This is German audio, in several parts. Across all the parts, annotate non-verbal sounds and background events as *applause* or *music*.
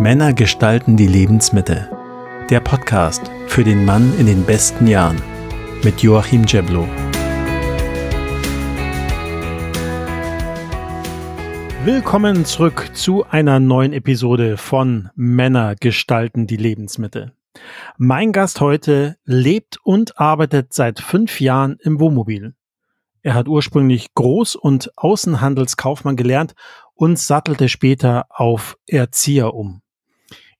Männer gestalten die Lebensmitte. Der Podcast für den Mann in den besten Jahren mit Joachim Jeblo. Willkommen zurück zu einer neuen Episode von Männer gestalten die Lebensmitte. Mein Gast heute lebt und arbeitet seit fünf Jahren im Wohnmobil. Er hat ursprünglich Groß- und Außenhandelskaufmann gelernt und sattelte später auf Erzieher um.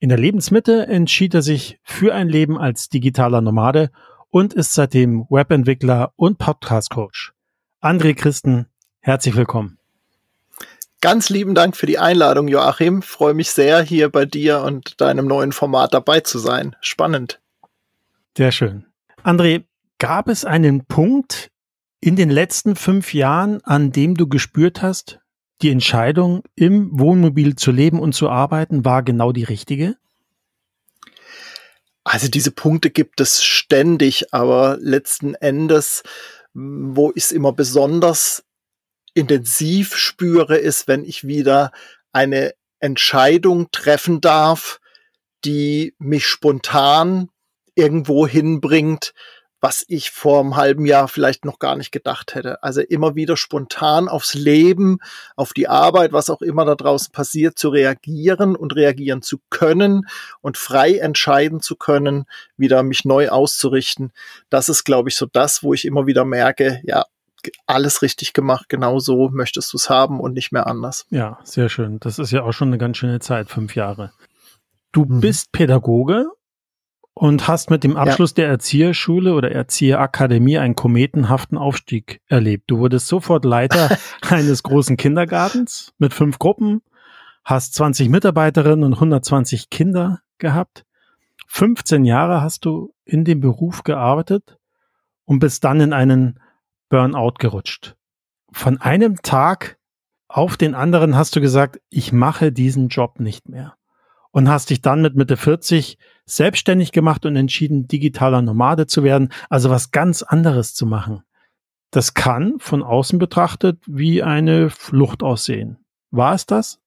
In der Lebensmitte entschied er sich für ein Leben als digitaler Nomade und ist seitdem Webentwickler und Podcast-Coach. André Christen, herzlich willkommen. Ganz lieben Dank für die Einladung, Joachim. Freue mich sehr, hier bei dir und deinem neuen Format dabei zu sein. Spannend. Sehr schön. André, gab es einen Punkt in den letzten fünf Jahren, an dem du gespürt hast, die Entscheidung, im Wohnmobil zu leben und zu arbeiten, war genau die richtige? Also diese Punkte gibt es ständig, aber letzten Endes, wo ich es immer besonders intensiv spüre, ist, wenn ich wieder eine Entscheidung treffen darf, die mich spontan irgendwo hinbringt, was ich vor einem halben Jahr vielleicht noch gar nicht gedacht hätte. Also immer wieder spontan aufs Leben, auf die Arbeit, was auch immer da draußen passiert, zu reagieren und reagieren zu können und frei entscheiden zu können, wieder mich neu auszurichten. Das ist, glaube ich, so das, wo ich immer wieder merke, ja, alles richtig gemacht, genau so möchtest du es haben und nicht mehr anders. Ja, sehr schön. Das ist ja auch schon eine ganz schöne Zeit, fünf Jahre. Du mhm. bist Pädagoge und hast mit dem Abschluss ja. der Erzieherschule oder Erzieherakademie einen kometenhaften Aufstieg erlebt. Du wurdest sofort Leiter *laughs* eines großen Kindergartens mit fünf Gruppen, hast 20 Mitarbeiterinnen und 120 Kinder gehabt. 15 Jahre hast du in dem Beruf gearbeitet und bist dann in einen Burnout gerutscht. Von einem Tag auf den anderen hast du gesagt, ich mache diesen Job nicht mehr. Und hast dich dann mit Mitte 40 selbstständig gemacht und entschieden, digitaler Nomade zu werden, also was ganz anderes zu machen. Das kann von außen betrachtet wie eine Flucht aussehen. War es das?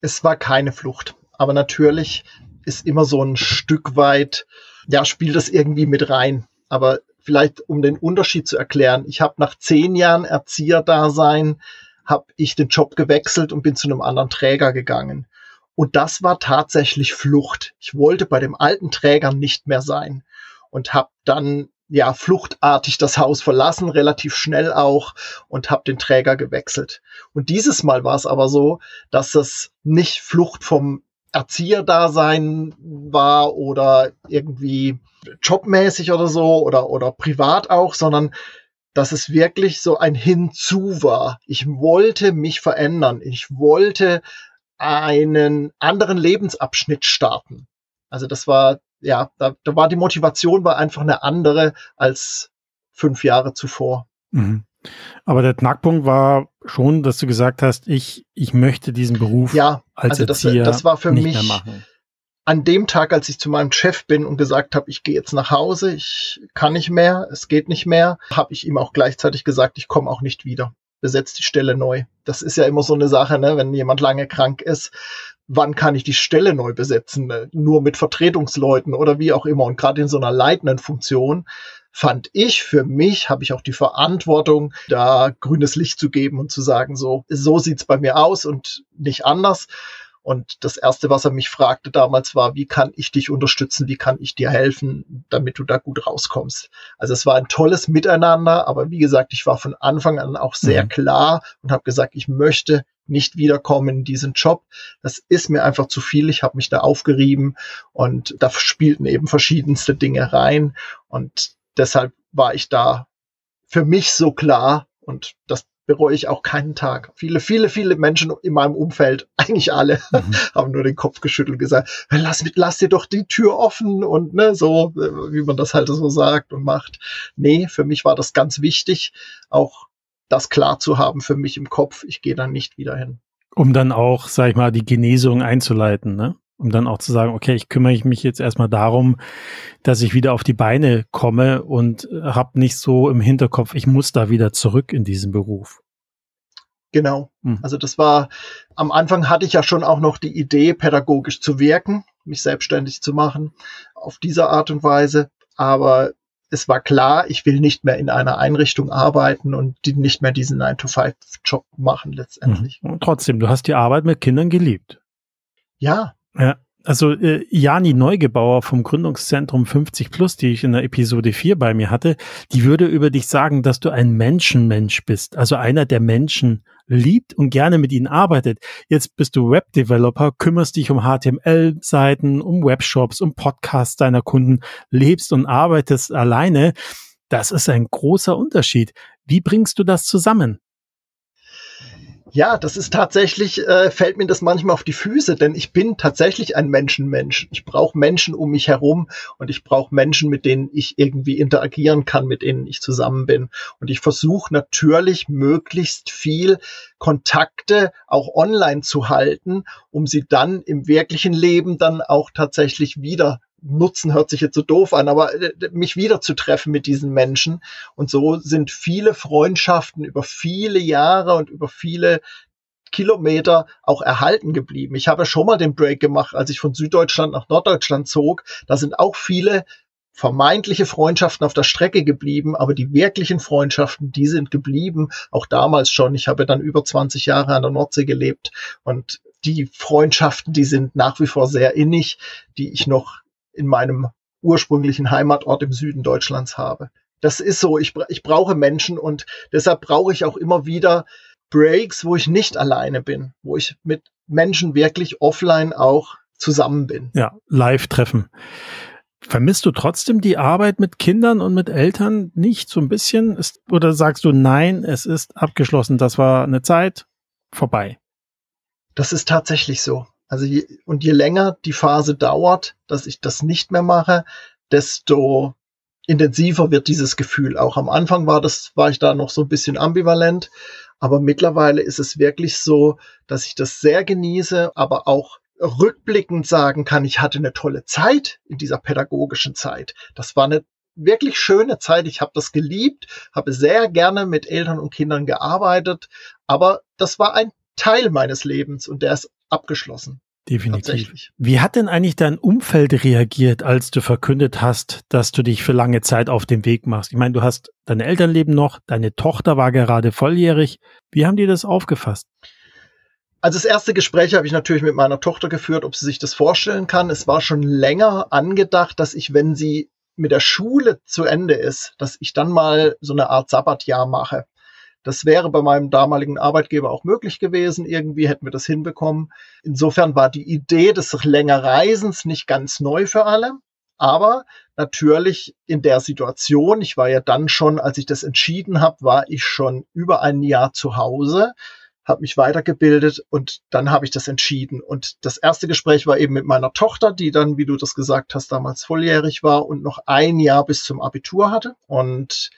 Es war keine Flucht, aber natürlich ist immer so ein Stück weit, ja, spielt das irgendwie mit rein. Aber vielleicht um den Unterschied zu erklären, ich habe nach zehn Jahren Erzieherdasein, habe ich den Job gewechselt und bin zu einem anderen Träger gegangen. Und das war tatsächlich Flucht. Ich wollte bei dem alten Träger nicht mehr sein und habe dann ja fluchtartig das Haus verlassen, relativ schnell auch und habe den Träger gewechselt. Und dieses Mal war es aber so, dass es nicht Flucht vom Erzieherdasein war oder irgendwie jobmäßig oder so oder, oder privat auch, sondern dass es wirklich so ein Hinzu war. Ich wollte mich verändern. Ich wollte einen anderen Lebensabschnitt starten. Also das war, ja, da, da war die Motivation war einfach eine andere als fünf Jahre zuvor. Mhm. Aber der Knackpunkt war schon, dass du gesagt hast, ich, ich möchte diesen Beruf ja, als also das, Erzieher das war für nicht mich mehr machen. An dem Tag, als ich zu meinem Chef bin und gesagt habe, ich gehe jetzt nach Hause, ich kann nicht mehr, es geht nicht mehr, habe ich ihm auch gleichzeitig gesagt, ich komme auch nicht wieder. Besetzt die Stelle neu. Das ist ja immer so eine Sache, ne? wenn jemand lange krank ist, wann kann ich die Stelle neu besetzen? Ne? Nur mit Vertretungsleuten oder wie auch immer. Und gerade in so einer leitenden Funktion fand ich für mich, habe ich auch die Verantwortung, da grünes Licht zu geben und zu sagen, so, so sieht's bei mir aus und nicht anders. Und das erste, was er mich fragte damals war, wie kann ich dich unterstützen? Wie kann ich dir helfen, damit du da gut rauskommst? Also es war ein tolles Miteinander, aber wie gesagt, ich war von Anfang an auch sehr mhm. klar und habe gesagt, ich möchte nicht wiederkommen in diesen Job. Das ist mir einfach zu viel. Ich habe mich da aufgerieben und da spielten eben verschiedenste Dinge rein. Und deshalb war ich da für mich so klar und das bereue ich auch keinen Tag. Viele, viele, viele Menschen in meinem Umfeld, *laughs* eigentlich alle, mhm. *laughs* haben nur den Kopf geschüttelt und gesagt, lass, lass dir doch die Tür offen und ne, so, wie man das halt so sagt und macht. Nee, für mich war das ganz wichtig, auch das klar zu haben für mich im Kopf. Ich gehe dann nicht wieder hin. Um dann auch, sag ich mal, die Genesung einzuleiten, ne? Um dann auch zu sagen, okay, ich kümmere mich jetzt erstmal darum, dass ich wieder auf die Beine komme und habe nicht so im Hinterkopf, ich muss da wieder zurück in diesen Beruf. Genau. Mhm. Also das war, am Anfang hatte ich ja schon auch noch die Idee, pädagogisch zu wirken, mich selbstständig zu machen, auf diese Art und Weise. Aber es war klar, ich will nicht mehr in einer Einrichtung arbeiten und die nicht mehr diesen 9-to-5-Job machen letztendlich. Mhm. Und trotzdem, du hast die Arbeit mit Kindern geliebt. Ja. Ja. Also äh, Jani Neugebauer vom Gründungszentrum 50 Plus, die ich in der Episode 4 bei mir hatte, die würde über dich sagen, dass du ein Menschenmensch bist, also einer, der Menschen liebt und gerne mit ihnen arbeitet. Jetzt bist du Webdeveloper, kümmerst dich um HTML-Seiten, um Webshops, um Podcasts deiner Kunden, lebst und arbeitest alleine. Das ist ein großer Unterschied. Wie bringst du das zusammen? Ja, das ist tatsächlich, äh, fällt mir das manchmal auf die Füße, denn ich bin tatsächlich ein Menschenmensch. Ich brauche Menschen um mich herum und ich brauche Menschen, mit denen ich irgendwie interagieren kann, mit denen ich zusammen bin. Und ich versuche natürlich möglichst viel Kontakte auch online zu halten, um sie dann im wirklichen Leben dann auch tatsächlich wieder nutzen hört sich jetzt so doof an, aber äh, mich wiederzutreffen mit diesen Menschen. Und so sind viele Freundschaften über viele Jahre und über viele Kilometer auch erhalten geblieben. Ich habe schon mal den Break gemacht, als ich von Süddeutschland nach Norddeutschland zog. Da sind auch viele vermeintliche Freundschaften auf der Strecke geblieben, aber die wirklichen Freundschaften, die sind geblieben, auch damals schon. Ich habe dann über 20 Jahre an der Nordsee gelebt und die Freundschaften, die sind nach wie vor sehr innig, die ich noch in meinem ursprünglichen Heimatort im Süden Deutschlands habe. Das ist so, ich, ich brauche Menschen und deshalb brauche ich auch immer wieder Breaks, wo ich nicht alleine bin, wo ich mit Menschen wirklich offline auch zusammen bin. Ja, live treffen. Vermisst du trotzdem die Arbeit mit Kindern und mit Eltern nicht so ein bisschen? Ist, oder sagst du, nein, es ist abgeschlossen, das war eine Zeit vorbei? Das ist tatsächlich so. Also je, und je länger die Phase dauert, dass ich das nicht mehr mache, desto intensiver wird dieses Gefühl. Auch am Anfang war das, war ich da noch so ein bisschen ambivalent, aber mittlerweile ist es wirklich so, dass ich das sehr genieße, aber auch rückblickend sagen kann, ich hatte eine tolle Zeit in dieser pädagogischen Zeit. Das war eine wirklich schöne Zeit. Ich habe das geliebt, habe sehr gerne mit Eltern und Kindern gearbeitet, aber das war ein Teil meines Lebens und der ist abgeschlossen. Definitiv. Wie hat denn eigentlich dein Umfeld reagiert, als du verkündet hast, dass du dich für lange Zeit auf den Weg machst? Ich meine, du hast deine Eltern leben noch, deine Tochter war gerade volljährig. Wie haben die das aufgefasst? Also das erste Gespräch habe ich natürlich mit meiner Tochter geführt, ob sie sich das vorstellen kann. Es war schon länger angedacht, dass ich, wenn sie mit der Schule zu Ende ist, dass ich dann mal so eine Art Sabbatjahr mache. Das wäre bei meinem damaligen Arbeitgeber auch möglich gewesen. Irgendwie hätten wir das hinbekommen. Insofern war die Idee des länger Reisens nicht ganz neu für alle. Aber natürlich in der Situation, ich war ja dann schon, als ich das entschieden habe, war ich schon über ein Jahr zu Hause, habe mich weitergebildet und dann habe ich das entschieden. Und das erste Gespräch war eben mit meiner Tochter, die dann, wie du das gesagt hast, damals volljährig war und noch ein Jahr bis zum Abitur hatte. Und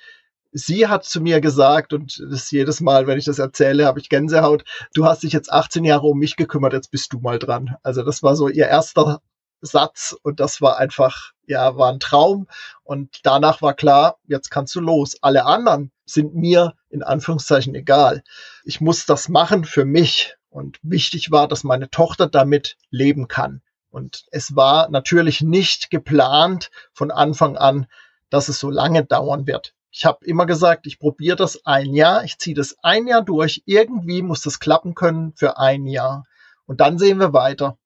sie hat zu mir gesagt, und das jedes Mal, wenn ich das erzähle, habe ich Gänsehaut, du hast dich jetzt 18 Jahre um mich gekümmert, jetzt bist du mal dran. Also das war so ihr erster Satz und das war einfach, ja, war ein Traum. Und danach war klar, jetzt kannst du los. Alle anderen sind mir in Anführungszeichen egal. Ich muss das machen für mich. Und wichtig war, dass meine Tochter damit leben kann. Und es war natürlich nicht geplant von Anfang an, dass es so lange dauern wird. Ich habe immer gesagt, ich probiere das ein Jahr, ich ziehe das ein Jahr durch. Irgendwie muss das klappen können für ein Jahr. Und dann sehen wir weiter.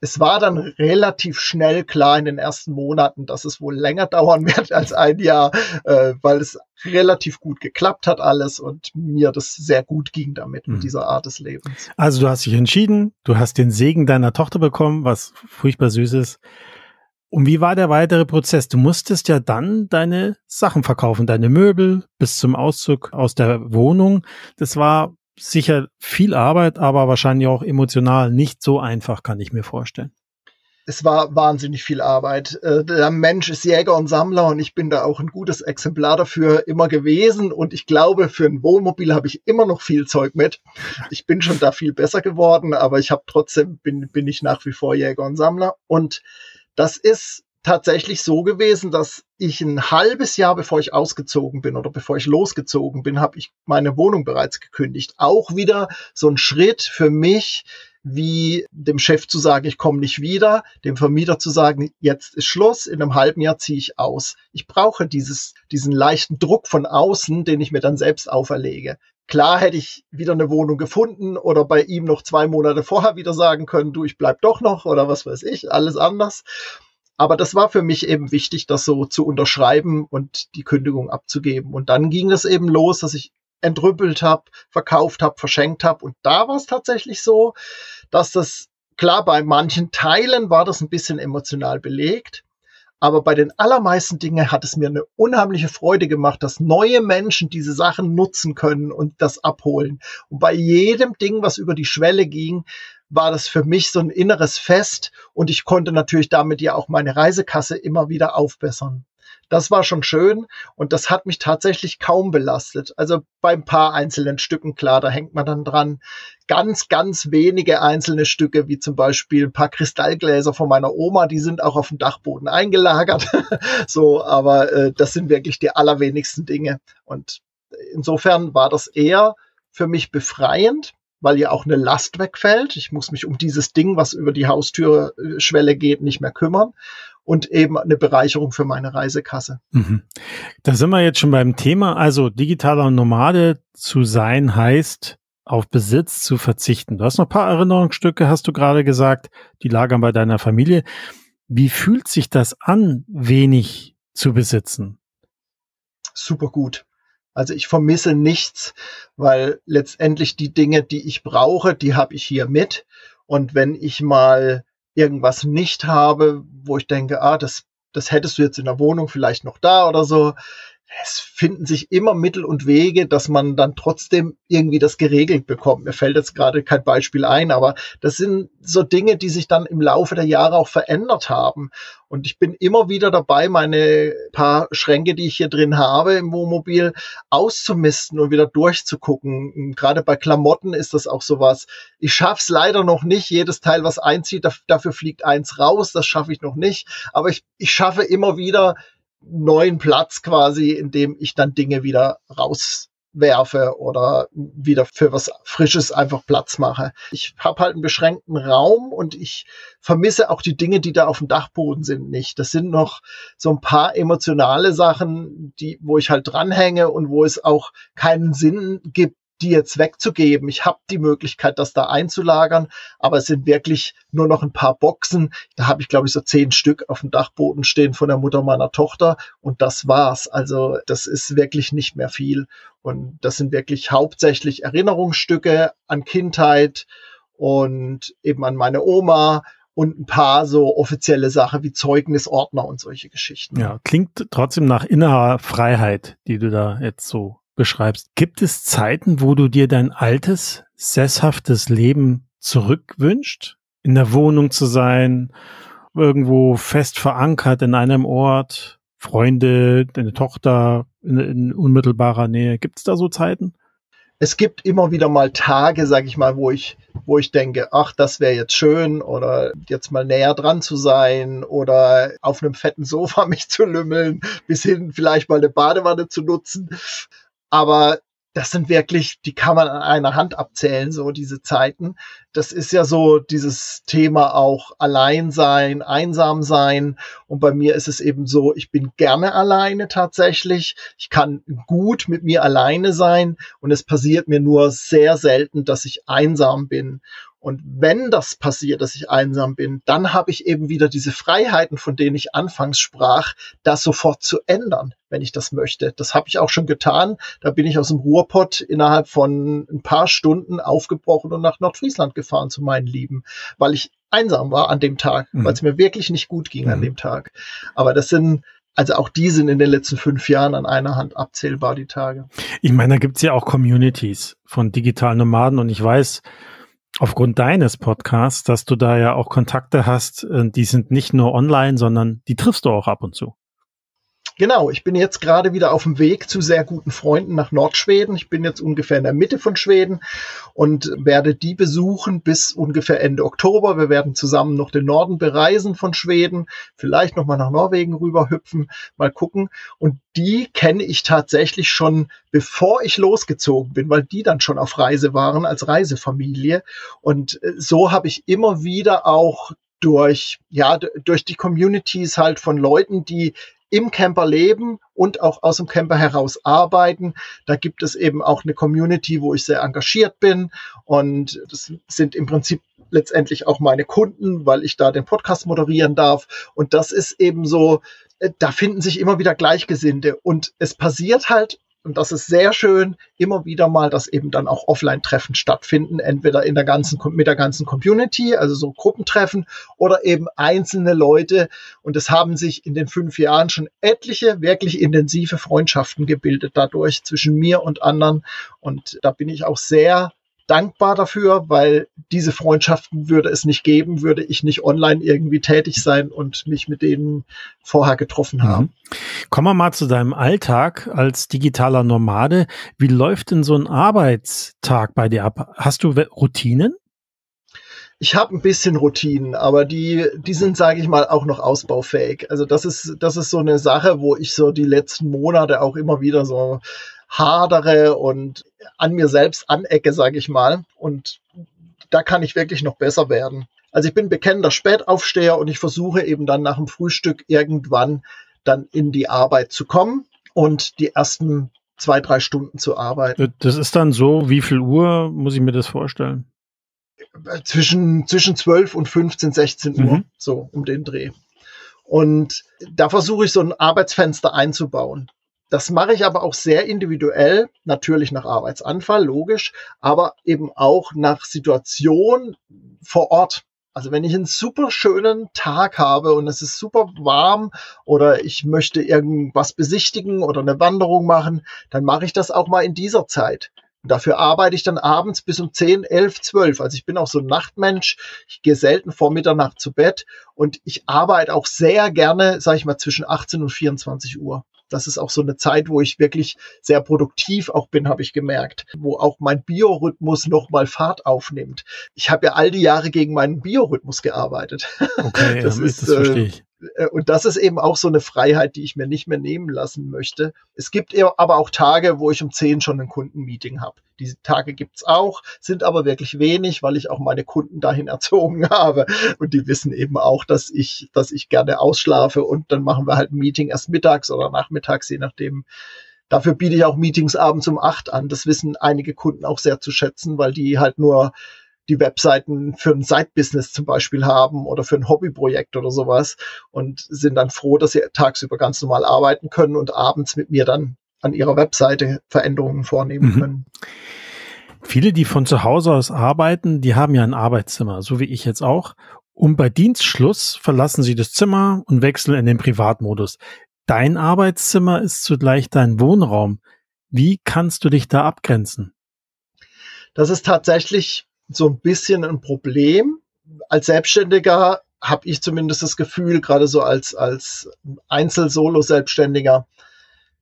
Es war dann relativ schnell klar in den ersten Monaten, dass es wohl länger *laughs* dauern wird als ein Jahr, äh, weil es relativ gut geklappt hat alles und mir das sehr gut ging damit, mhm. mit dieser Art des Lebens. Also du hast dich entschieden, du hast den Segen deiner Tochter bekommen, was furchtbar süß ist. Und wie war der weitere Prozess? Du musstest ja dann deine Sachen verkaufen, deine Möbel bis zum Auszug aus der Wohnung. Das war sicher viel Arbeit, aber wahrscheinlich auch emotional nicht so einfach, kann ich mir vorstellen. Es war wahnsinnig viel Arbeit. Äh, der Mensch ist Jäger und Sammler und ich bin da auch ein gutes Exemplar dafür immer gewesen. Und ich glaube, für ein Wohnmobil habe ich immer noch viel Zeug mit. Ich bin schon da viel besser geworden, aber ich habe trotzdem bin, bin ich nach wie vor Jäger und Sammler. Und das ist tatsächlich so gewesen, dass ich ein halbes Jahr bevor ich ausgezogen bin oder bevor ich losgezogen bin, habe ich meine Wohnung bereits gekündigt. Auch wieder so ein Schritt für mich, wie dem Chef zu sagen, ich komme nicht wieder, dem Vermieter zu sagen, jetzt ist Schluss, in einem halben Jahr ziehe ich aus. Ich brauche dieses, diesen leichten Druck von außen, den ich mir dann selbst auferlege. Klar hätte ich wieder eine Wohnung gefunden oder bei ihm noch zwei Monate vorher wieder sagen können, du, ich bleib doch noch oder was weiß ich, alles anders. Aber das war für mich eben wichtig, das so zu unterschreiben und die Kündigung abzugeben. Und dann ging es eben los, dass ich entrüppelt habe, verkauft habe, verschenkt habe. Und da war es tatsächlich so, dass das, klar, bei manchen Teilen war das ein bisschen emotional belegt. Aber bei den allermeisten Dingen hat es mir eine unheimliche Freude gemacht, dass neue Menschen diese Sachen nutzen können und das abholen. Und bei jedem Ding, was über die Schwelle ging, war das für mich so ein inneres Fest und ich konnte natürlich damit ja auch meine Reisekasse immer wieder aufbessern. Das war schon schön und das hat mich tatsächlich kaum belastet. Also bei ein paar einzelnen Stücken, klar, da hängt man dann dran. Ganz, ganz wenige einzelne Stücke, wie zum Beispiel ein paar Kristallgläser von meiner Oma, die sind auch auf dem Dachboden eingelagert. *laughs* so, aber äh, das sind wirklich die allerwenigsten Dinge. Und insofern war das eher für mich befreiend, weil ja auch eine Last wegfällt. Ich muss mich um dieses Ding, was über die Haustürschwelle geht, nicht mehr kümmern und eben eine Bereicherung für meine Reisekasse. Mhm. Da sind wir jetzt schon beim Thema. Also digitaler Nomade zu sein heißt, auf Besitz zu verzichten. Du hast noch ein paar Erinnerungsstücke, hast du gerade gesagt, die lagern bei deiner Familie. Wie fühlt sich das an, wenig zu besitzen? Super gut. Also ich vermisse nichts, weil letztendlich die Dinge, die ich brauche, die habe ich hier mit. Und wenn ich mal irgendwas nicht habe, wo ich denke, ah, das, das hättest du jetzt in der Wohnung vielleicht noch da oder so, es finden sich immer Mittel und Wege, dass man dann trotzdem irgendwie das geregelt bekommt. Mir fällt jetzt gerade kein Beispiel ein, aber das sind so Dinge, die sich dann im Laufe der Jahre auch verändert haben. Und ich bin immer wieder dabei, meine paar Schränke, die ich hier drin habe im Wohnmobil, auszumisten und wieder durchzugucken. Gerade bei Klamotten ist das auch sowas. Ich schaff's leider noch nicht. Jedes Teil, was einzieht, dafür fliegt eins raus. Das schaffe ich noch nicht. Aber ich, ich schaffe immer wieder, neuen Platz quasi, in dem ich dann Dinge wieder rauswerfe oder wieder für was Frisches einfach Platz mache. Ich habe halt einen beschränkten Raum und ich vermisse auch die Dinge, die da auf dem Dachboden sind, nicht. Das sind noch so ein paar emotionale Sachen, die, wo ich halt dranhänge und wo es auch keinen Sinn gibt, die jetzt wegzugeben. Ich habe die Möglichkeit, das da einzulagern, aber es sind wirklich nur noch ein paar Boxen. Da habe ich, glaube ich, so zehn Stück auf dem Dachboden stehen von der Mutter meiner Tochter und das war's. Also das ist wirklich nicht mehr viel. Und das sind wirklich hauptsächlich Erinnerungsstücke an Kindheit und eben an meine Oma und ein paar so offizielle Sachen wie Zeugnisordner und solche Geschichten. Ja, klingt trotzdem nach innerer Freiheit, die du da jetzt so beschreibst. Gibt es Zeiten, wo du dir dein altes, sesshaftes Leben zurückwünscht? In der Wohnung zu sein, irgendwo fest verankert in einem Ort, Freunde, deine Tochter in, in unmittelbarer Nähe. Gibt es da so Zeiten? Es gibt immer wieder mal Tage, sag ich mal, wo ich, wo ich denke, ach, das wäre jetzt schön oder jetzt mal näher dran zu sein oder auf einem fetten Sofa *laughs* mich zu lümmeln, bis hin vielleicht mal eine Badewanne zu nutzen. Aber das sind wirklich, die kann man an einer Hand abzählen, so diese Zeiten. Das ist ja so dieses Thema auch allein sein, einsam sein. Und bei mir ist es eben so, ich bin gerne alleine tatsächlich. Ich kann gut mit mir alleine sein. Und es passiert mir nur sehr selten, dass ich einsam bin. Und wenn das passiert, dass ich einsam bin, dann habe ich eben wieder diese Freiheiten, von denen ich anfangs sprach, das sofort zu ändern, wenn ich das möchte. Das habe ich auch schon getan. Da bin ich aus dem Ruhrpott innerhalb von ein paar Stunden aufgebrochen und nach Nordfriesland gefahren zu meinen Lieben, weil ich einsam war an dem Tag, mhm. weil es mir wirklich nicht gut ging mhm. an dem Tag. Aber das sind also auch die sind in den letzten fünf Jahren an einer Hand abzählbar, die Tage. Ich meine, da gibt's ja auch Communities von digitalen Nomaden und ich weiß, aufgrund deines Podcasts, dass du da ja auch Kontakte hast, äh, die sind nicht nur online, sondern die triffst du auch ab und zu. Genau, ich bin jetzt gerade wieder auf dem Weg zu sehr guten Freunden nach Nordschweden. Ich bin jetzt ungefähr in der Mitte von Schweden und werde die besuchen bis ungefähr Ende Oktober. Wir werden zusammen noch den Norden bereisen von Schweden, vielleicht nochmal nach Norwegen rüber hüpfen, mal gucken. Und die kenne ich tatsächlich schon, bevor ich losgezogen bin, weil die dann schon auf Reise waren als Reisefamilie. Und äh, so habe ich immer wieder auch durch, ja, durch die Communities halt von Leuten, die im Camper leben und auch aus dem Camper heraus arbeiten. Da gibt es eben auch eine Community, wo ich sehr engagiert bin. Und das sind im Prinzip letztendlich auch meine Kunden, weil ich da den Podcast moderieren darf. Und das ist eben so, äh, da finden sich immer wieder Gleichgesinnte. Und es passiert halt und das ist sehr schön, immer wieder mal, dass eben dann auch Offline-Treffen stattfinden, entweder in der ganzen, mit der ganzen Community, also so Gruppentreffen oder eben einzelne Leute. Und es haben sich in den fünf Jahren schon etliche wirklich intensive Freundschaften gebildet dadurch zwischen mir und anderen. Und da bin ich auch sehr dankbar dafür, weil diese Freundschaften würde es nicht geben, würde ich nicht online irgendwie tätig sein und mich mit denen vorher getroffen haben. Mhm. Kommen wir mal zu deinem Alltag als digitaler Nomade. Wie läuft denn so ein Arbeitstag bei dir ab? Hast du Routinen? Ich habe ein bisschen Routinen, aber die, die sind, sage ich mal, auch noch ausbaufähig. Also das ist, das ist so eine Sache, wo ich so die letzten Monate auch immer wieder so hadere und an mir selbst anecke, sage ich mal. Und da kann ich wirklich noch besser werden. Also ich bin bekennender Spätaufsteher und ich versuche eben dann nach dem Frühstück irgendwann dann in die Arbeit zu kommen und die ersten zwei, drei Stunden zu arbeiten. Das ist dann so, wie viel Uhr muss ich mir das vorstellen? Zwischen, zwischen 12 und 15, 16 Uhr, mhm. so um den Dreh. Und da versuche ich so ein Arbeitsfenster einzubauen. Das mache ich aber auch sehr individuell, natürlich nach Arbeitsanfall, logisch, aber eben auch nach Situation vor Ort. Also wenn ich einen super schönen Tag habe und es ist super warm oder ich möchte irgendwas besichtigen oder eine Wanderung machen, dann mache ich das auch mal in dieser Zeit. Und dafür arbeite ich dann abends bis um 10, 11, 12. Also ich bin auch so ein Nachtmensch. Ich gehe selten vor Mitternacht zu Bett und ich arbeite auch sehr gerne, sage ich mal, zwischen 18 und 24 Uhr das ist auch so eine Zeit, wo ich wirklich sehr produktiv auch bin, habe ich gemerkt, wo auch mein Biorhythmus nochmal Fahrt aufnimmt. Ich habe ja all die Jahre gegen meinen Biorhythmus gearbeitet. Okay, *laughs* das, ist, das verstehe ich. Äh, und das ist eben auch so eine Freiheit, die ich mir nicht mehr nehmen lassen möchte. Es gibt aber auch Tage, wo ich um 10 schon ein Kundenmeeting habe. Diese Tage gibt's auch, sind aber wirklich wenig, weil ich auch meine Kunden dahin *laughs* erzogen habe. Und die wissen eben auch, dass ich, dass ich gerne ausschlafe und dann machen wir halt ein Meeting erst mittags oder nachmittags, je nachdem. Dafür biete ich auch Meetings abends um acht an. Das wissen einige Kunden auch sehr zu schätzen, weil die halt nur die Webseiten für ein Side-Business zum Beispiel haben oder für ein Hobbyprojekt oder sowas und sind dann froh, dass sie tagsüber ganz normal arbeiten können und abends mit mir dann an ihrer Webseite Veränderungen vornehmen mhm. können. Viele, die von zu Hause aus arbeiten, die haben ja ein Arbeitszimmer, so wie ich jetzt auch. Und bei Dienstschluss verlassen sie das Zimmer und wechseln in den Privatmodus. Dein Arbeitszimmer ist zugleich dein Wohnraum. Wie kannst du dich da abgrenzen? Das ist tatsächlich so ein bisschen ein Problem. Als Selbstständiger habe ich zumindest das Gefühl, gerade so als, als Einzel-Solo-Selbstständiger,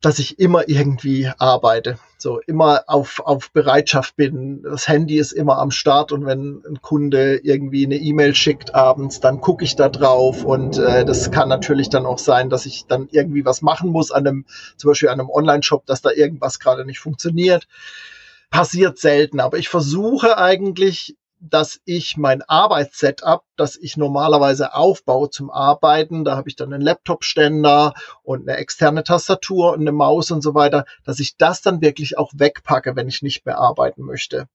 dass ich immer irgendwie arbeite, so immer auf, auf Bereitschaft bin. Das Handy ist immer am Start und wenn ein Kunde irgendwie eine E-Mail schickt abends, dann gucke ich da drauf und äh, das kann natürlich dann auch sein, dass ich dann irgendwie was machen muss an einem, zum Beispiel an einem Online-Shop, dass da irgendwas gerade nicht funktioniert passiert selten, aber ich versuche eigentlich, dass ich mein Arbeitssetup, das ich normalerweise aufbaue zum Arbeiten, da habe ich dann einen Laptop-Ständer und eine externe Tastatur und eine Maus und so weiter, dass ich das dann wirklich auch wegpacke, wenn ich nicht mehr arbeiten möchte.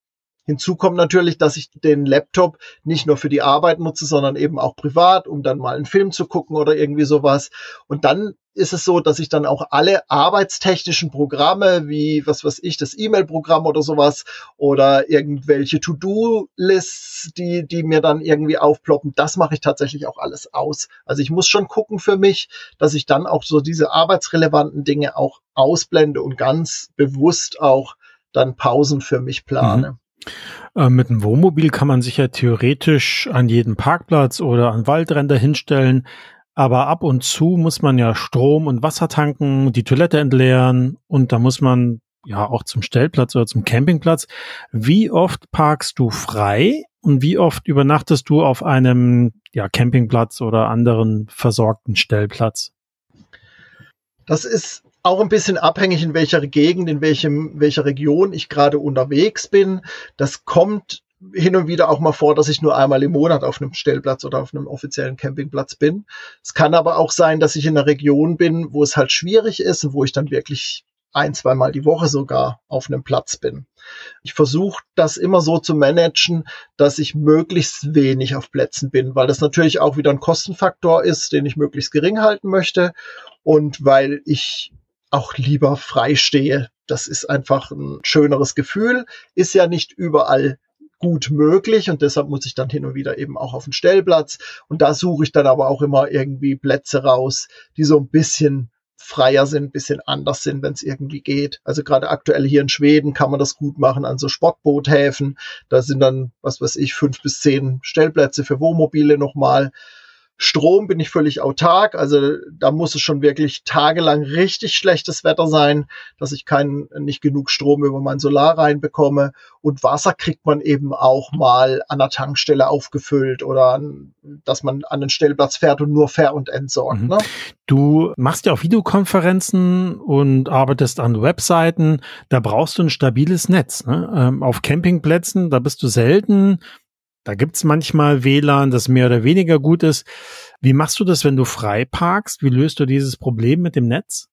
Hinzu kommt natürlich, dass ich den Laptop nicht nur für die Arbeit nutze, sondern eben auch privat, um dann mal einen Film zu gucken oder irgendwie sowas. Und dann ist es so, dass ich dann auch alle arbeitstechnischen Programme, wie was weiß ich, das E-Mail-Programm oder sowas oder irgendwelche To-Do-Lists, die, die mir dann irgendwie aufploppen, das mache ich tatsächlich auch alles aus. Also ich muss schon gucken für mich, dass ich dann auch so diese arbeitsrelevanten Dinge auch ausblende und ganz bewusst auch dann Pausen für mich plane. Mhm. Äh, mit einem Wohnmobil kann man sich ja theoretisch an jeden Parkplatz oder an Waldränder hinstellen. aber ab und zu muss man ja Strom und Wasser tanken, die Toilette entleeren und da muss man ja auch zum Stellplatz oder zum Campingplatz. Wie oft parkst du frei und wie oft übernachtest du auf einem ja, Campingplatz oder anderen versorgten Stellplatz? Das ist auch ein bisschen abhängig, in welcher Gegend, in welchem, welcher Region ich gerade unterwegs bin. Das kommt hin und wieder auch mal vor, dass ich nur einmal im Monat auf einem Stellplatz oder auf einem offiziellen Campingplatz bin. Es kann aber auch sein, dass ich in einer Region bin, wo es halt schwierig ist und wo ich dann wirklich ein, zweimal die Woche sogar auf einem Platz bin. Ich versuche das immer so zu managen, dass ich möglichst wenig auf Plätzen bin, weil das natürlich auch wieder ein Kostenfaktor ist, den ich möglichst gering halten möchte und weil ich auch lieber frei stehe. Das ist einfach ein schöneres Gefühl, ist ja nicht überall gut möglich und deshalb muss ich dann hin und wieder eben auch auf den Stellplatz und da suche ich dann aber auch immer irgendwie Plätze raus, die so ein bisschen freier sind, bisschen anders sind, wenn es irgendwie geht. Also gerade aktuell hier in Schweden kann man das gut machen an so Sportboothäfen. Da sind dann, was weiß ich, fünf bis zehn Stellplätze für Wohnmobile nochmal. Strom bin ich völlig autark, also da muss es schon wirklich tagelang richtig schlechtes Wetter sein, dass ich keinen nicht genug Strom über mein Solar reinbekomme und Wasser kriegt man eben auch mal an der Tankstelle aufgefüllt oder dass man an den Stellplatz fährt und nur fair und entsorgt. Mhm. Ne? Du machst ja auch Videokonferenzen und arbeitest an Webseiten, da brauchst du ein stabiles Netz. Ne? Ähm, auf Campingplätzen, da bist du selten da gibt's manchmal WLAN, das mehr oder weniger gut ist. Wie machst du das, wenn du frei parkst? Wie löst du dieses Problem mit dem Netz?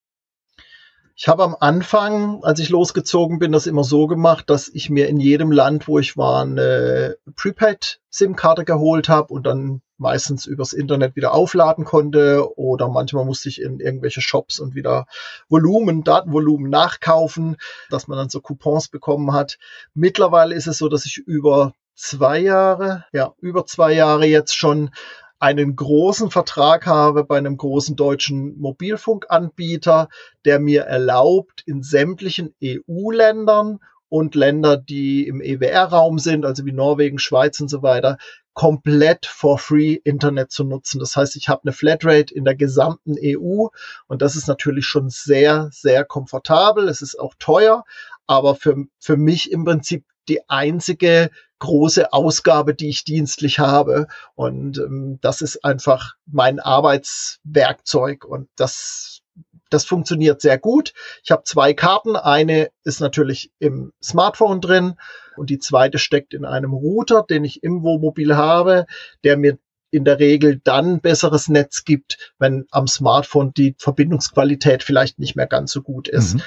Ich habe am Anfang, als ich losgezogen bin, das immer so gemacht, dass ich mir in jedem Land, wo ich war, eine Prepaid-SIM-Karte geholt habe und dann meistens übers Internet wieder aufladen konnte oder manchmal musste ich in irgendwelche Shops und wieder Volumen, Datenvolumen nachkaufen, dass man dann so Coupons bekommen hat. Mittlerweile ist es so, dass ich über zwei Jahre, ja, über zwei Jahre jetzt schon einen großen Vertrag habe bei einem großen deutschen Mobilfunkanbieter, der mir erlaubt, in sämtlichen EU-Ländern und Länder, die im EWR-Raum sind, also wie Norwegen, Schweiz und so weiter, komplett for free Internet zu nutzen. Das heißt, ich habe eine Flatrate in der gesamten EU und das ist natürlich schon sehr, sehr komfortabel. Es ist auch teuer, aber für, für mich im Prinzip die einzige große Ausgabe, die ich dienstlich habe. Und ähm, das ist einfach mein Arbeitswerkzeug und das das funktioniert sehr gut. Ich habe zwei Karten. Eine ist natürlich im Smartphone drin und die zweite steckt in einem Router, den ich im Wohnmobil habe, der mir in der Regel dann besseres Netz gibt, wenn am Smartphone die Verbindungsqualität vielleicht nicht mehr ganz so gut ist. Mhm.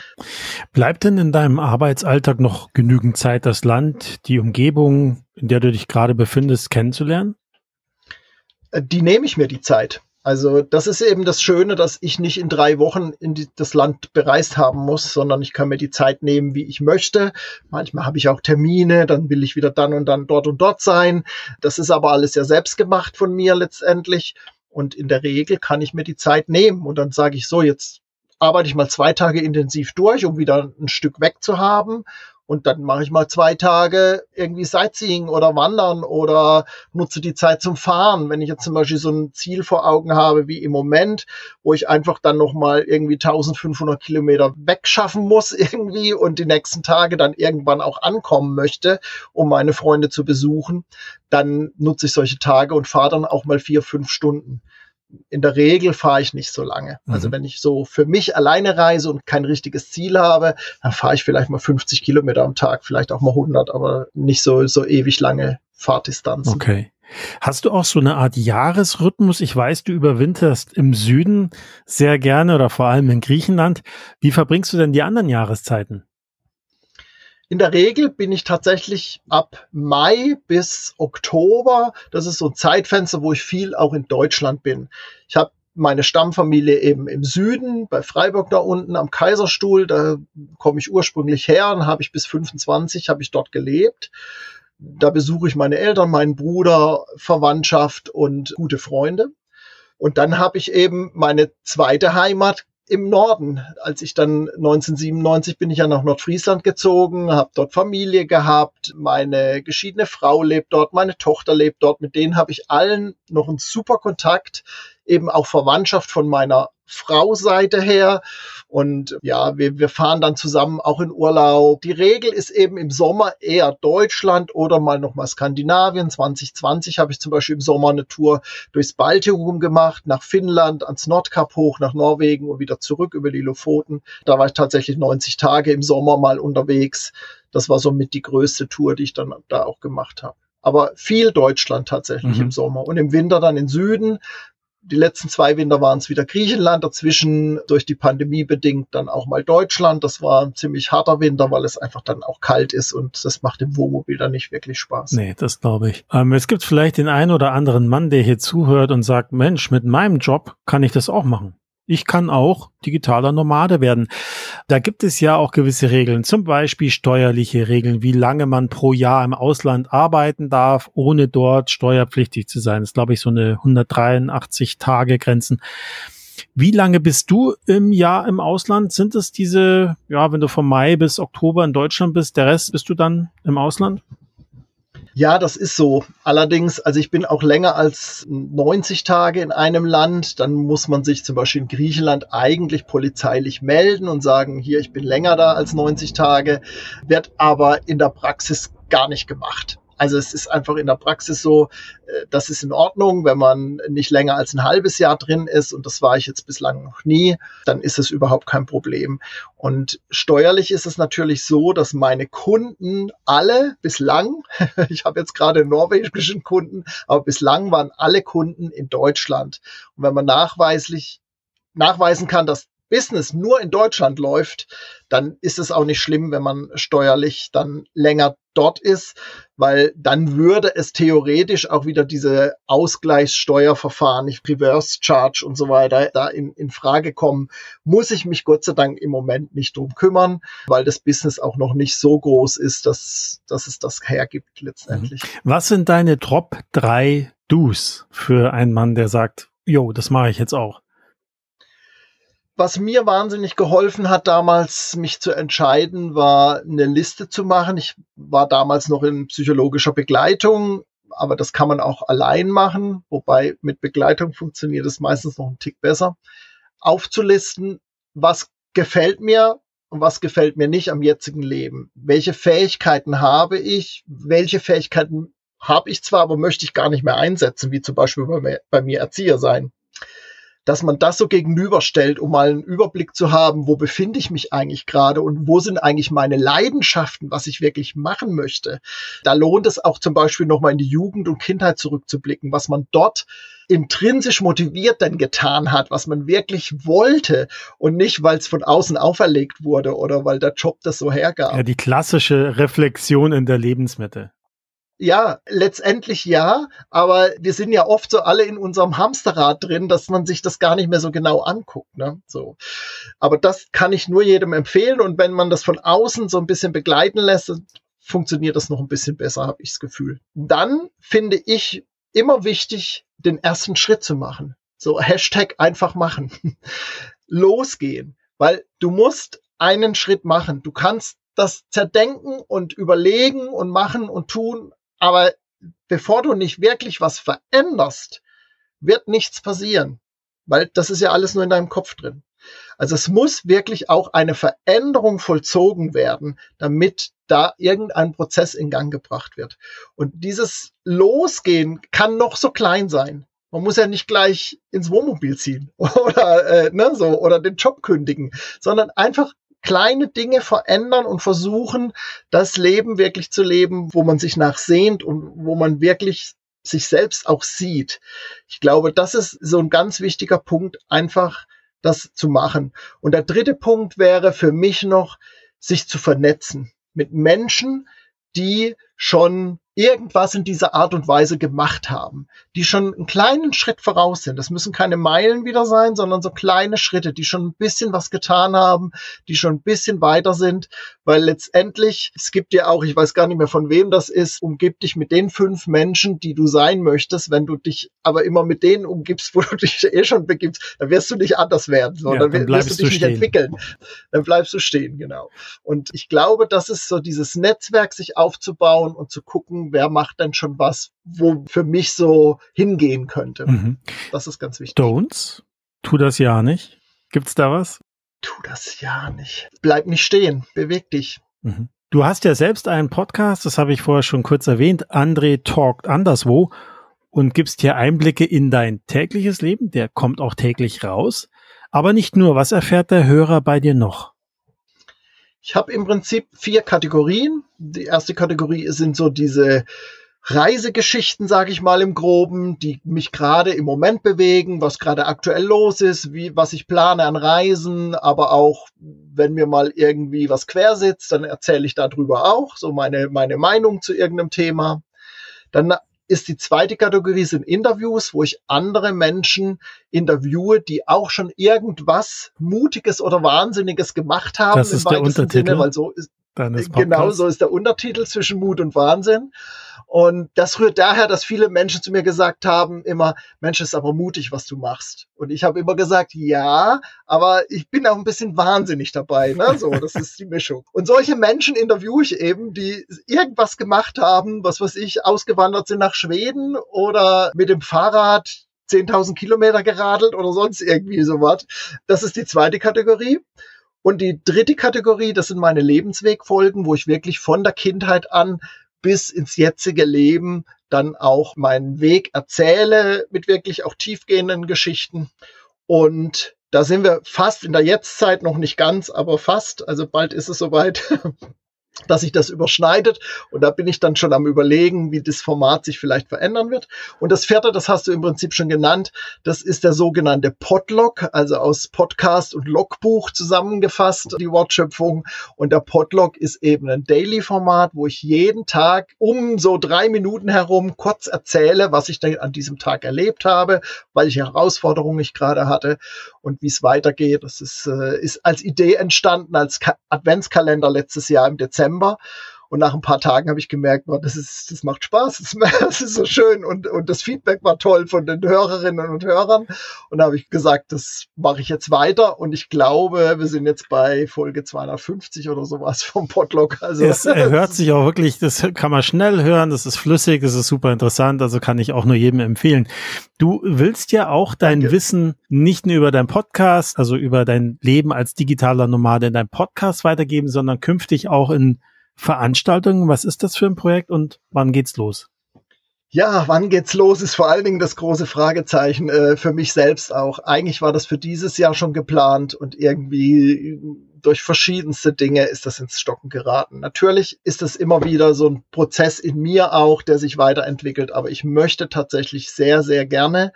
Bleibt denn in deinem Arbeitsalltag noch genügend Zeit, das Land, die Umgebung, in der du dich gerade befindest, kennenzulernen? Äh, die nehme ich mir die Zeit. Also das ist eben das Schöne, dass ich nicht in drei Wochen in die, das Land bereist haben muss, sondern ich kann mir die Zeit nehmen, wie ich möchte. Manchmal habe ich auch Termine, dann will ich wieder dann und dann dort und dort sein. Das ist aber alles ja selbst gemacht von mir letztendlich. Und in der Regel kann ich mir die Zeit nehmen und dann sage ich so, jetzt arbeite ich mal zwei Tage intensiv durch, um wieder ein Stück weg zu haben und dann mache ich mal zwei Tage irgendwie Sightseeing oder Wandern oder nutze die Zeit zum Fahren. Wenn ich jetzt zum Beispiel so ein Ziel vor Augen habe wie im Moment, wo ich einfach dann nochmal irgendwie 1500 Kilometer wegschaffen muss *laughs* irgendwie und die nächsten Tage dann irgendwann auch ankommen möchte, um meine Freunde zu besuchen, dann nutze ich solche Tage und fahre dann auch mal vier, fünf Stunden in der Regel fahre ich nicht so lange. Also mhm. Also wenn ich so für mich alleine reise und kein richtiges Ziel habe, dann fahre ich vielleicht mal 50 Kilometer am Tag, vielleicht auch mal 100, aber nicht so, so ewig lange Fahrdistanzen. Okay. Hast du auch so eine Art Jahresrhythmus? Ich weiß, du überwinterst im Süden sehr gerne oder vor allem in Griechenland. Wie verbringst du denn die anderen Jahreszeiten? In der Regel bin ich tatsächlich ab Mai bis Oktober. Das ist so ein Zeitfenster, wo ich viel auch in Deutschland bin. Ich habe meine Stammfamilie eben im Süden, bei Freiburg da unten am Kaiserstuhl. Da komme ich ursprünglich her und habe ich bis 25 habe ich dort gelebt. Da besuche ich meine Eltern, meinen Bruder, Verwandtschaft und gute Freunde. Und dann habe ich eben meine zweite Heimat im Norden. Als ich dann 1997 bin ich ja nach Nordfriesland gezogen, habe dort Familie gehabt, meine geschiedene Frau lebt dort, meine Tochter lebt dort, mit denen habe ich allen noch einen super Kontakt eben auch Verwandtschaft von meiner Frau Seite her. Und ja, wir, wir fahren dann zusammen auch in Urlaub. Die Regel ist eben im Sommer eher Deutschland oder mal nochmal Skandinavien. 2020 habe ich zum Beispiel im Sommer eine Tour durchs Baltikum gemacht, nach Finnland, ans Nordkap hoch, nach Norwegen und wieder zurück über die Lofoten. Da war ich tatsächlich 90 Tage im Sommer mal unterwegs. Das war somit die größte Tour, die ich dann da auch gemacht habe aber viel Deutschland tatsächlich mhm. im Sommer und im Winter dann in Süden die letzten zwei Winter waren es wieder Griechenland, dazwischen durch die Pandemie bedingt dann auch mal Deutschland. Das war ein ziemlich harter Winter, weil es einfach dann auch kalt ist und das macht dem Wohnmobil dann nicht wirklich Spaß. Nee, das glaube ich. Ähm, es gibt vielleicht den einen oder anderen Mann, der hier zuhört und sagt, Mensch, mit meinem Job kann ich das auch machen ich kann auch digitaler Nomade werden. Da gibt es ja auch gewisse Regeln, zum Beispiel steuerliche Regeln, wie lange man pro Jahr im Ausland arbeiten darf, ohne dort steuerpflichtig zu sein. Das ist, glaube ich, so eine 183 Tage Grenzen. Wie lange bist du im Jahr im Ausland? Sind es diese, ja, wenn du von Mai bis Oktober in Deutschland bist, der Rest bist du dann im Ausland? Ja, das ist so. Allerdings, also ich bin auch länger als 90 Tage in einem Land. Dann muss man sich zum Beispiel in Griechenland eigentlich polizeilich melden und sagen, hier, ich bin länger da als 90 Tage, wird aber in der Praxis gar nicht gemacht. Also es ist einfach in der Praxis so, äh, das ist in Ordnung, wenn man nicht länger als ein halbes Jahr drin ist und das war ich jetzt bislang noch nie, dann ist es überhaupt kein Problem. Und steuerlich ist es natürlich so, dass meine Kunden alle bislang, *laughs* ich habe jetzt gerade norwegischen Kunden, aber bislang waren alle Kunden in Deutschland. Und wenn man nachweislich nachweisen kann, dass Business nur in Deutschland läuft, dann ist es auch nicht schlimm, wenn man steuerlich dann länger dort ist, weil dann würde es theoretisch auch wieder diese Ausgleichssteuerverfahren, nicht Reverse Charge und so weiter, da in, in Frage kommen. Muss ich mich Gott sei Dank im Moment nicht drum kümmern, weil das Business auch noch nicht so groß ist, dass, dass es das hergibt letztendlich. Mhm. Was sind deine Top drei Do's für einen Mann, der sagt, jo, das mache ich jetzt auch? Was mir wahnsinnig geholfen hat, damals mich zu entscheiden, war eine Liste zu machen. Ich war damals noch in psychologischer Begleitung, aber das kann man auch allein machen, wobei mit Begleitung funktioniert es meistens noch einen Tick besser. Aufzulisten, was gefällt mir und was gefällt mir nicht am jetzigen Leben. Welche Fähigkeiten habe ich? Welche Fähigkeiten habe ich zwar, aber möchte ich gar nicht mehr einsetzen, wie zum Beispiel bei bei mir Erzieher sein dass man das so gegenüberstellt, um mal einen Überblick zu haben, wo befinde ich mich eigentlich gerade und wo sind eigentlich meine Leidenschaften, was ich wirklich machen möchte. Da lohnt es auch zum Beispiel nochmal in die Jugend und Kindheit zurückzublicken, was man dort intrinsisch motiviert denn getan hat, was man wirklich wollte und nicht, weil es von außen auferlegt wurde oder weil der Job das so hergab. Ja, die klassische Reflexion in der Lebensmitte. Ja, letztendlich ja, aber wir sind ja oft so alle in unserem Hamsterrad drin, dass man sich das gar nicht mehr so genau anguckt. Ne? So. Aber das kann ich nur jedem empfehlen und wenn man das von außen so ein bisschen begleiten lässt, funktioniert das noch ein bisschen besser, habe ich das Gefühl. Dann finde ich immer wichtig, den ersten Schritt zu machen. So Hashtag einfach machen. *laughs* Losgehen, weil du musst einen Schritt machen. Du kannst das zerdenken und überlegen und machen und tun, aber bevor du nicht wirklich was veränderst, wird nichts passieren, weil das ist ja alles nur in deinem Kopf drin. Also es muss wirklich auch eine Veränderung vollzogen werden, damit da irgendein Prozess in Gang gebracht wird. Und dieses Losgehen kann noch so klein sein. Man muss ja nicht gleich ins Wohnmobil ziehen *laughs* oder äh, ne, so oder den Job kündigen, sondern einfach kleine Dinge verändern und versuchen, das Leben wirklich zu leben, wo man sich nachsehnt und wo man wirklich sich selbst auch sieht. Ich glaube, das ist so ein ganz wichtiger Punkt, einfach das zu machen. Und der dritte Punkt wäre für mich noch, sich zu vernetzen mit Menschen, die schon irgendwas in dieser Art und Weise gemacht haben, die schon einen kleinen Schritt voraus sind. Das müssen keine Meilen wieder sein, sondern so kleine Schritte, die schon ein bisschen was getan haben, die schon ein bisschen weiter sind, weil letztendlich, es gibt ja auch, ich weiß gar nicht mehr von wem das ist, umgib dich mit den fünf Menschen, die du sein möchtest, wenn du dich aber immer mit denen umgibst, *laughs* wo du dich eh schon begibst, dann wirst du nicht anders werden, sondern ja, dann wirst du dich nicht stehen. entwickeln. Dann bleibst du stehen, genau. Und ich glaube, das ist so dieses Netzwerk sich aufzubauen und zu gucken, gucken, wer macht denn schon was, wo für mich so hingehen könnte. Mhm. Das ist ganz wichtig. Don'ts? Tu das ja nicht. Gibt's da was? Tu das ja nicht. Bleib nicht stehen. Beweg dich. Mhm. Du hast ja selbst einen Podcast, das habe ich vorher schon kurz erwähnt. André talkt anderswo und gibst hier Einblicke in dein tägliches Leben. Der kommt auch täglich raus. Aber nicht nur. Was erfährt der Hörer bei dir noch? Ich habe im Prinzip vier Kategorien. Die erste Kategorie sind so diese Reisegeschichten, sage ich mal im Groben, die mich gerade im Moment bewegen, was gerade aktuell los ist, wie was ich plane an Reisen, aber auch wenn mir mal irgendwie was quer sitzt, dann erzähle ich darüber auch, so meine meine Meinung zu irgendeinem Thema. Dann ist die zweite Kategorie sind Interviews, wo ich andere Menschen interviewe, die auch schon irgendwas Mutiges oder Wahnsinniges gemacht haben. Das ist der Untertitel. Sinne, weil so ist, genau so ist der Untertitel zwischen Mut und Wahnsinn. Und das rührt daher, dass viele Menschen zu mir gesagt haben, immer, Mensch, ist aber mutig, was du machst. Und ich habe immer gesagt, ja, aber ich bin auch ein bisschen wahnsinnig dabei. Ne? So, das ist die Mischung. Und solche Menschen interviewe ich eben, die irgendwas gemacht haben, was weiß ich, ausgewandert sind nach Schweden oder mit dem Fahrrad 10.000 Kilometer geradelt oder sonst irgendwie sowas. Das ist die zweite Kategorie. Und die dritte Kategorie, das sind meine Lebenswegfolgen, wo ich wirklich von der Kindheit an bis ins jetzige Leben dann auch meinen Weg erzähle mit wirklich auch tiefgehenden Geschichten. Und da sind wir fast in der Jetztzeit noch nicht ganz, aber fast. Also bald ist es soweit. *laughs* dass sich das überschneidet. Und da bin ich dann schon am überlegen, wie das Format sich vielleicht verändern wird. Und das vierte, das hast du im Prinzip schon genannt, das ist der sogenannte Podlog, also aus Podcast und Logbuch zusammengefasst, die Wortschöpfung. Und der Podlog ist eben ein Daily-Format, wo ich jeden Tag um so drei Minuten herum kurz erzähle, was ich an diesem Tag erlebt habe, welche Herausforderungen ich gerade hatte und wie es weitergeht. Das ist, äh, ist als Idee entstanden, als Ka Adventskalender letztes Jahr im Dezember. Und nach ein paar Tagen habe ich gemerkt, boah, das ist, das macht Spaß, *laughs* das, das, ist so schön und, und das Feedback war toll von den Hörerinnen und Hörern. Und da habe ich gesagt, das mache ich jetzt weiter. Und ich glaube, wir sind jetzt bei Folge 250 oder sowas vom Podlog. Also es *laughs* hört sich auch wirklich, das kann man schnell hören, das ist flüssig, das ist super interessant, also kann ich auch nur jedem empfehlen. Du willst ja auch dein Danke. Wissen nicht nur über dein Podcast, also über dein Leben als digitaler Nomade in deinem Podcast weitergeben, sondern künftig auch in Veranstaltungen. Was ist das für ein Projekt und wann geht's los? Ja, wann geht's los, ist vor allen Dingen das große Fragezeichen äh, für mich selbst auch. Eigentlich war das für dieses Jahr schon geplant und irgendwie durch verschiedenste Dinge ist das ins Stocken geraten. Natürlich ist es immer wieder so ein Prozess in mir auch, der sich weiterentwickelt, aber ich möchte tatsächlich sehr, sehr gerne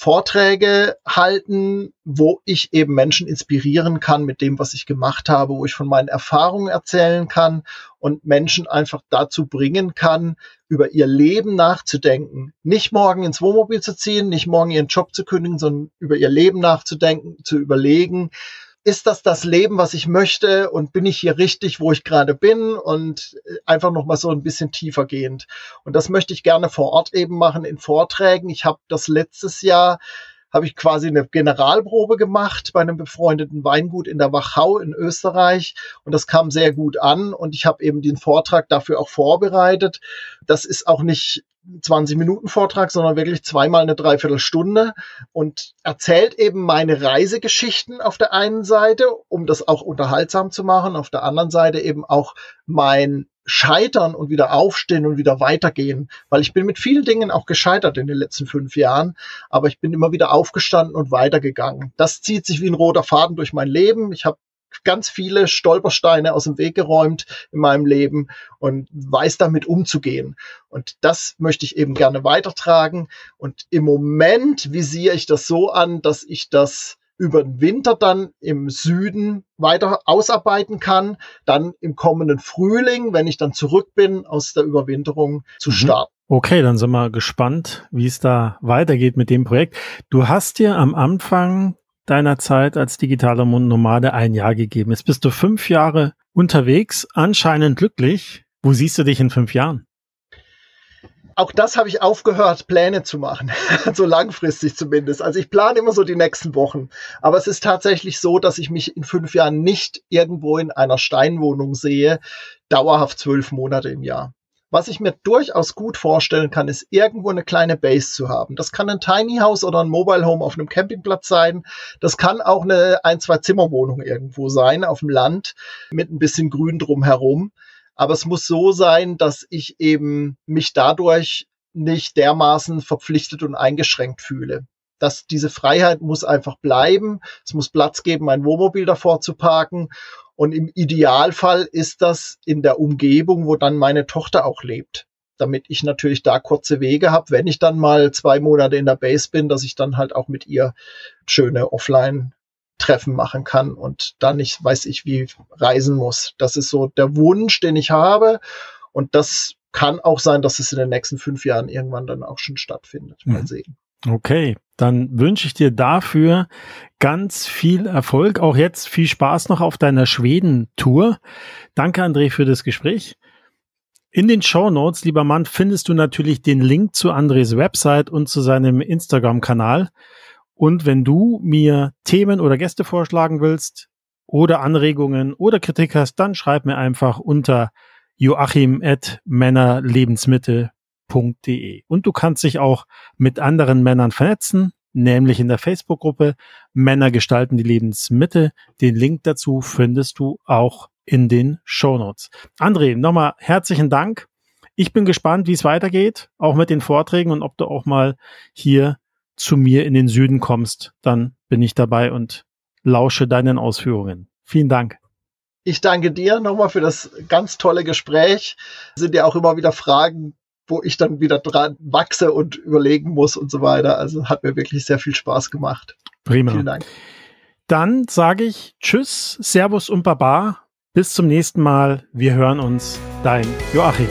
Vorträge halten, wo ich eben Menschen inspirieren kann mit dem, was ich gemacht habe, wo ich von meinen Erfahrungen erzählen kann und Menschen einfach dazu bringen kann, über ihr Leben nachzudenken. Nicht morgen ins Wohnmobil zu ziehen, nicht morgen ihren Job zu kündigen, sondern über ihr Leben nachzudenken, zu überlegen, ist das das Leben, was ich möchte und bin ich hier richtig, wo ich gerade bin und äh, einfach noch mal so ein bisschen tiefer gehend. Und das möchte ich gerne vor Ort eben machen in Vorträgen. Ich habe das letztes Jahr habe ich quasi eine Generalprobe gemacht bei einem befreundeten Weingut in der Wachau in Österreich. Und das kam sehr gut an. Und ich habe eben den Vortrag dafür auch vorbereitet. Das ist auch nicht 20 Minuten Vortrag, sondern wirklich zweimal eine Dreiviertelstunde. Und erzählt eben meine Reisegeschichten auf der einen Seite, um das auch unterhaltsam zu machen, auf der anderen Seite eben auch mein Scheitern und wieder aufstehen und wieder weitergehen, weil ich bin mit vielen Dingen auch gescheitert in den letzten fünf Jahren, aber ich bin immer wieder aufgestanden und weitergegangen. Das zieht sich wie ein roter Faden durch mein Leben. Ich habe ganz viele Stolpersteine aus dem Weg geräumt in meinem Leben und weiß damit umzugehen. Und das möchte ich eben gerne weitertragen. Und im Moment visiere ich das so an, dass ich das über den Winter dann im Süden weiter ausarbeiten kann, dann im kommenden Frühling, wenn ich dann zurück bin aus der Überwinterung, zu mhm. starten. Okay, dann sind wir gespannt, wie es da weitergeht mit dem Projekt. Du hast dir am Anfang deiner Zeit als digitaler Nomade ein Jahr gegeben. Jetzt bist du fünf Jahre unterwegs, anscheinend glücklich. Wo siehst du dich in fünf Jahren? Auch das habe ich aufgehört, Pläne zu machen. *laughs* so langfristig zumindest. Also ich plane immer so die nächsten Wochen. Aber es ist tatsächlich so, dass ich mich in fünf Jahren nicht irgendwo in einer Steinwohnung sehe, dauerhaft zwölf Monate im Jahr. Was ich mir durchaus gut vorstellen kann, ist irgendwo eine kleine Base zu haben. Das kann ein Tiny House oder ein Mobile Home auf einem Campingplatz sein. Das kann auch eine ein, zwei Zimmerwohnung irgendwo sein auf dem Land mit ein bisschen Grün drumherum. Aber es muss so sein, dass ich eben mich dadurch nicht dermaßen verpflichtet und eingeschränkt fühle. Dass diese Freiheit muss einfach bleiben. Es muss Platz geben, mein Wohnmobil davor zu parken. Und im Idealfall ist das in der Umgebung, wo dann meine Tochter auch lebt. Damit ich natürlich da kurze Wege habe, wenn ich dann mal zwei Monate in der Base bin, dass ich dann halt auch mit ihr schöne Offline-Treffen machen kann und dann nicht, weiß ich, wie reisen muss. Das ist so der Wunsch, den ich habe. Und das kann auch sein, dass es in den nächsten fünf Jahren irgendwann dann auch schon stattfindet. Mal mhm. sehen. Okay, dann wünsche ich dir dafür ganz viel Erfolg. Auch jetzt viel Spaß noch auf deiner Schweden-Tour. Danke, André, für das Gespräch. In den Show Notes, lieber Mann, findest du natürlich den Link zu Andres Website und zu seinem Instagram-Kanal. Und wenn du mir Themen oder Gäste vorschlagen willst oder Anregungen oder Kritik hast, dann schreib mir einfach unter joachim at männerlebensmittel www.männergestalten.de. Und du kannst dich auch mit anderen Männern vernetzen, nämlich in der Facebook-Gruppe Männer gestalten die Lebensmitte. Den Link dazu findest du auch in den Shownotes. André, nochmal herzlichen Dank. Ich bin gespannt, wie es weitergeht, auch mit den Vorträgen und ob du auch mal hier zu mir in den Süden kommst. Dann bin ich dabei und lausche deinen Ausführungen. Vielen Dank. Ich danke dir nochmal für das ganz tolle Gespräch. Es sind ja auch immer wieder Fragen wo ich dann wieder dran wachse und überlegen muss und so weiter. Also hat mir wirklich sehr viel Spaß gemacht. Prima. Vielen Dank. Dann sage ich Tschüss, Servus und Baba. Bis zum nächsten Mal. Wir hören uns. Dein Joachim.